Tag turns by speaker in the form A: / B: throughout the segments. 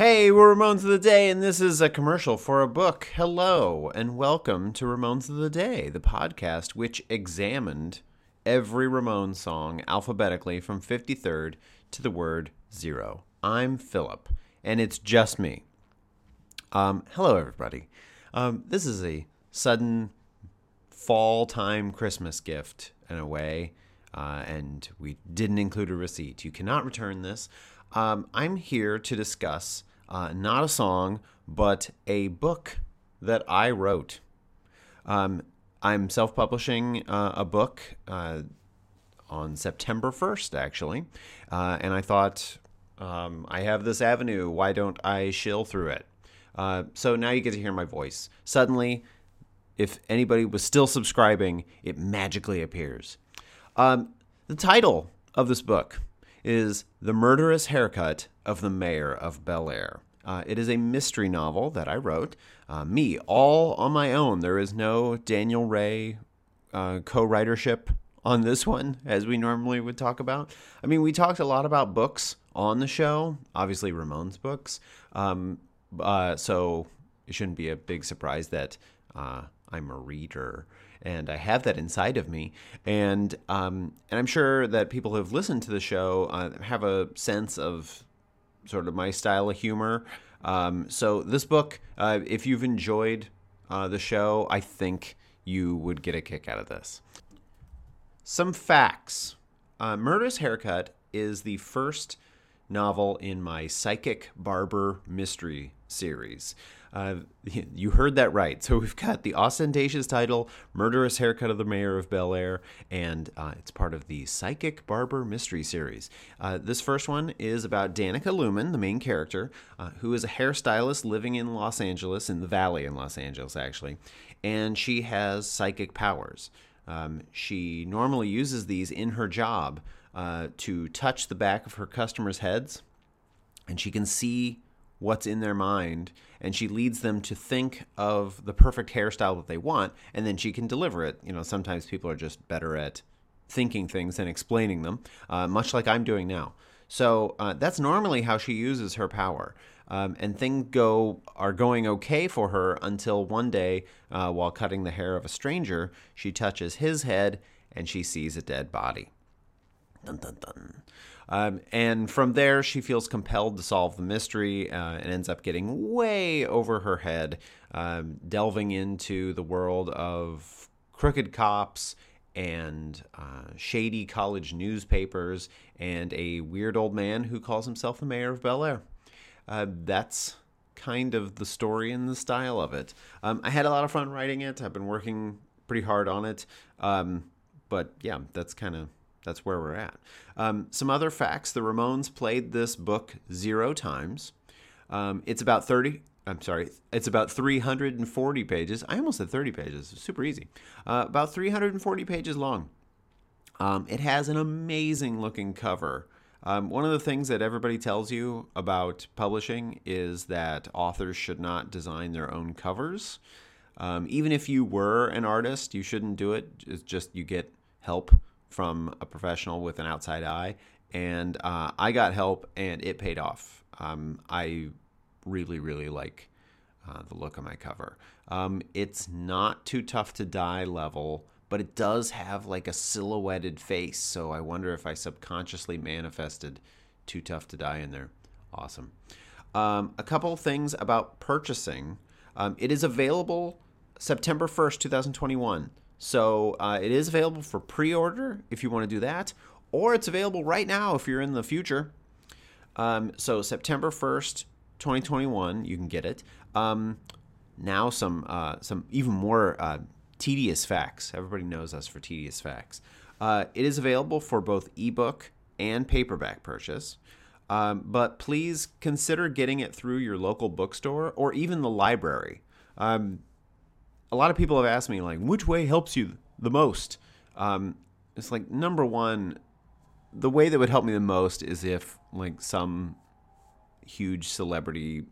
A: Hey, we're Ramones of the Day, and this is a commercial for a book. Hello, and welcome to Ramones of the Day, the podcast which examined every Ramones song alphabetically from 53rd to the word zero. I'm Philip, and it's just me. Um, hello, everybody. Um, this is a sudden fall time Christmas gift in a way, uh, and we didn't include a receipt. You cannot return this. Um, I'm here to discuss uh, not a song, but a book that I wrote. Um, I'm self publishing uh, a book uh, on September 1st, actually. Uh, and I thought, um, I have this avenue. Why don't I shill through it? Uh, so now you get to hear my voice. Suddenly, if anybody was still subscribing, it magically appears. Um, the title of this book is The Murderous Haircut of the Mayor of Bel Air. Uh, it is a mystery novel that I wrote, uh, me, all on my own. There is no Daniel Rey uh, co writership on this one, as we normally would talk about. I mean, we talked a lot about books on the show, obviously, Ramones' books. Um, uh, so it shouldn't be a big surprise that uh, I'm a reader and I have that inside of me. And um, and I'm sure that people who have listened to the show uh, have a sense of sort of my style of humor. Um, so this book, uh, if you've enjoyed uh, the show, I think you would get a kick out of this. Some facts: uh, Murderous Haircut is the first novel in my Psychic Barber Mystery series. Uh, you heard that right. So we've got the ostentatious title, Murderous Haircut of the Mayor of Bel Air, and uh, it's part of the Psychic Barber Mystery Series. Uh, this first one is about Danica Lumen, the main character, uh, who is a hairstylist living in Los Angeles, in the Valley in Los Angeles, actually, and she has psychic powers. Um, she normally uses these in her job uh, to touch the back of her customers' heads, and she can see what's in their mind and she leads them to think of the perfect hairstyle that they want and then she can deliver it. You know sometimes people are just better at thinking things than explaining them uh, much like i'm doing now. So uh, that's normally how she uses her power um, and things go are going okay for her until one day uh, while cutting the hair of a stranger she touches his head and she sees a dead body dun, dun, dun. Um, and from there, she feels compelled to solve the mystery uh, and ends up getting way over her head, um, delving into the world of crooked cops and uh, shady college newspapers and a weird old man who calls himself the mayor of Bel Air. Uh, that's kind of the story and the style of it. Um, I had a lot of fun writing it. I've been working pretty hard on it. Um, but yeah, that's kind of that's where we're at. Um, some other facts: the Ramones played this book zero times. Um, it's about thirty. I'm sorry, it's about 340 pages. I almost said 30 pages. super easy. Uh, about 340 pages long. Um, it has an amazing looking cover. Um, one of the things that everybody tells you about publishing is that authors should not design their own covers. Um, even if you were an artist, you shouldn't do it. It's just you get help from a professional with an outside eye, and uh, I got help, and it paid off. Um, I really, really like uh, the look of my cover. Um, it's not too tough to die level, but it does have like a silhouetted face. So I wonder if I subconsciously manifested too tough to die in there. Awesome. Um, a couple things about purchasing. Um, it is available September 1st, 2021. So uh, it is available for pre order if you want to do that, or it's available right now if you're in the future. Um, so September 1st, 2021, you can get it. Um, now, some, uh, some even more uh, tedious facts. Everybody knows us for tedious facts. Uh, it is available for both ebook and paperback purchase. Um, but please consider getting it through your local bookstore or even the library. Um, a lot of people have asked me like, which way helps you the most? Um, it's like number one, the way that would help me the most is if like some huge celebrity,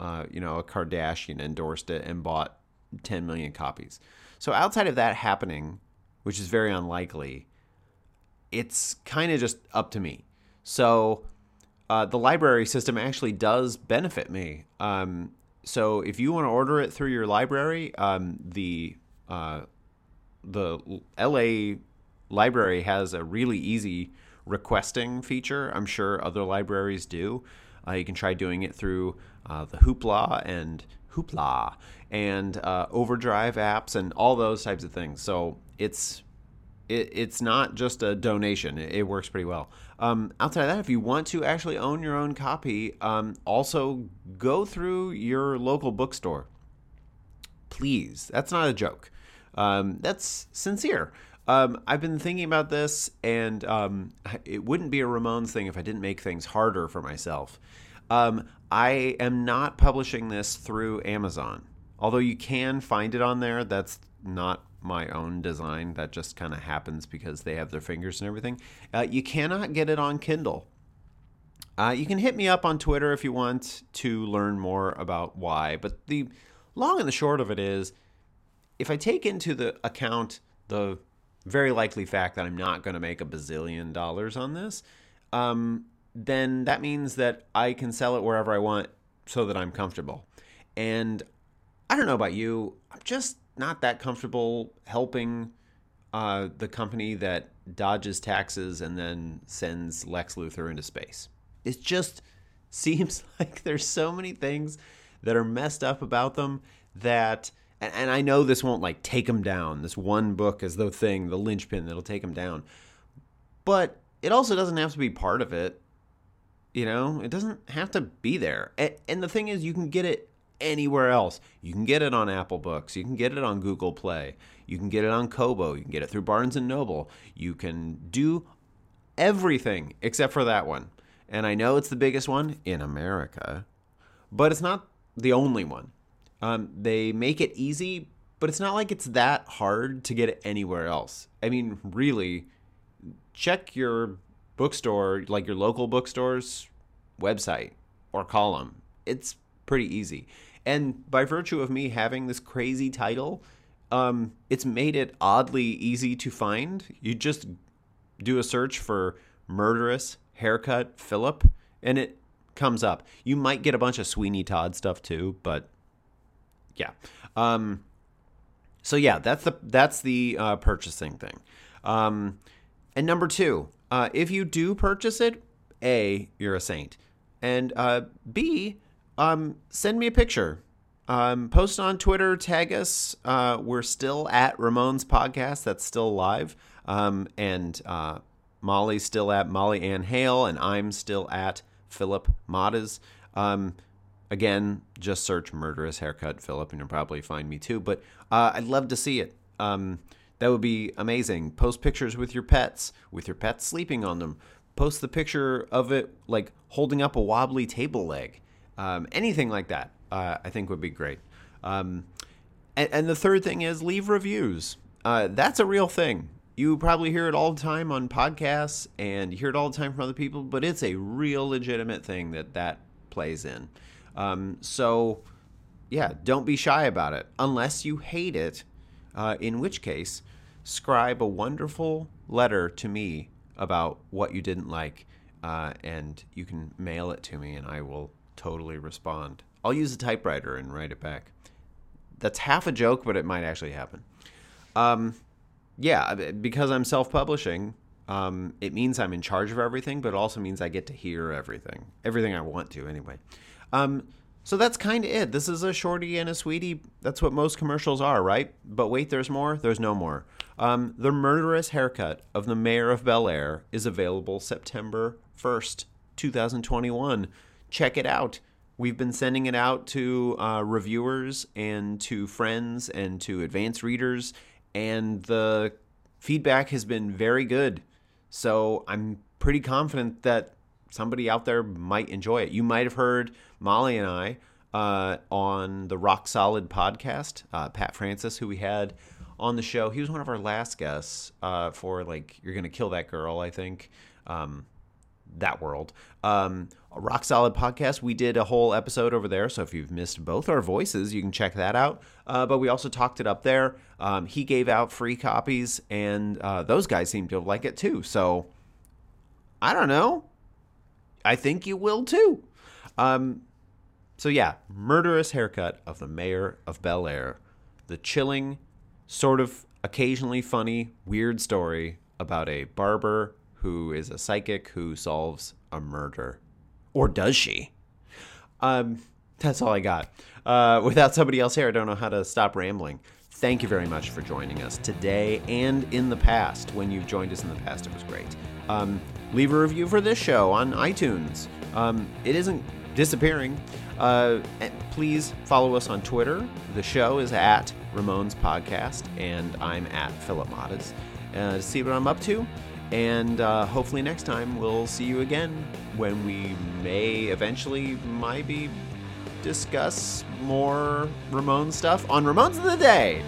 A: uh, you know, a Kardashian endorsed it and bought 10 million copies. So outside of that happening, which is very unlikely, it's kind of just up to me. So uh, the library system actually does benefit me. Um, so if you want to order it through your library, um, the uh, the LA library has a really easy requesting feature. I'm sure other libraries do. Uh, you can try doing it through uh, the Hoopla and Hoopla and uh, Overdrive apps and all those types of things. So it's it, it's not just a donation. It, it works pretty well. Um, outside of that, if you want to actually own your own copy, um, also go through your local bookstore. Please, that's not a joke. Um, that's sincere. Um, I've been thinking about this, and um, it wouldn't be a Ramones thing if I didn't make things harder for myself. Um, I am not publishing this through Amazon, although you can find it on there. That's not my own design. That just kind of happens because they have their fingers and everything. Uh, you cannot get it on Kindle. Uh, you can hit me up on Twitter if you want to learn more about why. But the long and the short of it is if I take into the account the very likely fact that I'm not going to make a bazillion dollars on this, um, then that means that I can sell it wherever I want so that I'm comfortable. And I don't know about you, I'm just not that comfortable helping uh, the company that dodges taxes and then sends Lex Luthor into space. It just seems like there's so many things that are messed up about them that and, and I know this won't like take them down. This one book is the thing, the linchpin that'll take them down. But it also doesn't have to be part of it. You know, it doesn't have to be there. And, and the thing is, you can get it anywhere else. You can get it on Apple Books. You can get it on Google Play. You can get it on Kobo. You can get it through Barnes and Noble. You can do everything except for that one. And I know it's the biggest one in America, but it's not the only one. Um, they make it easy, but it's not like it's that hard to get it anywhere else. I mean, really, check your bookstore, like your local bookstore's website or column. It's pretty easy. And by virtue of me having this crazy title, um, it's made it oddly easy to find. You just do a search for murderous haircut Philip, and it comes up. You might get a bunch of Sweeney Todd stuff too, but yeah. Um, so yeah, that's the that's the uh, purchasing thing. Um, and number two, uh, if you do purchase it, a you're a saint, and uh, b um, send me a picture. Um, post on Twitter, tag us. Uh, we're still at Ramones Podcast. That's still live. Um, and uh, Molly's still at Molly Ann Hale, and I'm still at Philip Mottes. Um, Again, just search murderous haircut Philip and you'll probably find me too. But uh, I'd love to see it. Um, that would be amazing. Post pictures with your pets, with your pets sleeping on them. Post the picture of it like holding up a wobbly table leg. Um, anything like that, uh, I think would be great. Um, and, and, the third thing is leave reviews. Uh, that's a real thing. You probably hear it all the time on podcasts and you hear it all the time from other people, but it's a real legitimate thing that that plays in. Um, so, yeah, don't be shy about it unless you hate it, uh, in which case, scribe a wonderful letter to me about what you didn't like, uh, and you can mail it to me, and I will totally respond. I'll use a typewriter and write it back. That's half a joke, but it might actually happen. Um, yeah, because I'm self publishing, um, it means I'm in charge of everything, but it also means I get to hear everything. Everything I want to, anyway. Um, so that's kind of it. This is a shorty and a sweetie. That's what most commercials are, right? But wait, there's more. There's no more. Um, the murderous haircut of the mayor of Bel Air is available September 1st, 2021. Check it out. We've been sending it out to uh, reviewers and to friends and to advanced readers, and the feedback has been very good. So I'm pretty confident that somebody out there might enjoy it. You might have heard Molly and I uh, on the Rock Solid podcast. Uh, Pat Francis, who we had on the show, he was one of our last guests uh, for like "You're Gonna Kill That Girl," I think. Um, that world. Um, Rock Solid podcast. We did a whole episode over there. So if you've missed both our voices, you can check that out. Uh, but we also talked it up there. Um, he gave out free copies, and uh, those guys seemed to like it too. So I don't know I think you will too. Um, so yeah, murderous haircut of the mayor of Bel Air, the chilling, sort of occasionally funny, weird story about a barber who is a psychic who solves a murder, or does she? Um, that's all I got. Uh, without somebody else here, I don't know how to stop rambling. Thank you very much for joining us today and in the past. When you've joined us in the past, it was great. Um, leave a review for this show on iTunes. Um, it isn't disappearing. Uh, please follow us on Twitter. The show is at Ramones Podcast, and I'm at Philip Mottes uh, to see what I'm up to. And uh, hopefully next time we'll see you again when we may eventually maybe discuss more Ramones stuff on Ramones of the Day.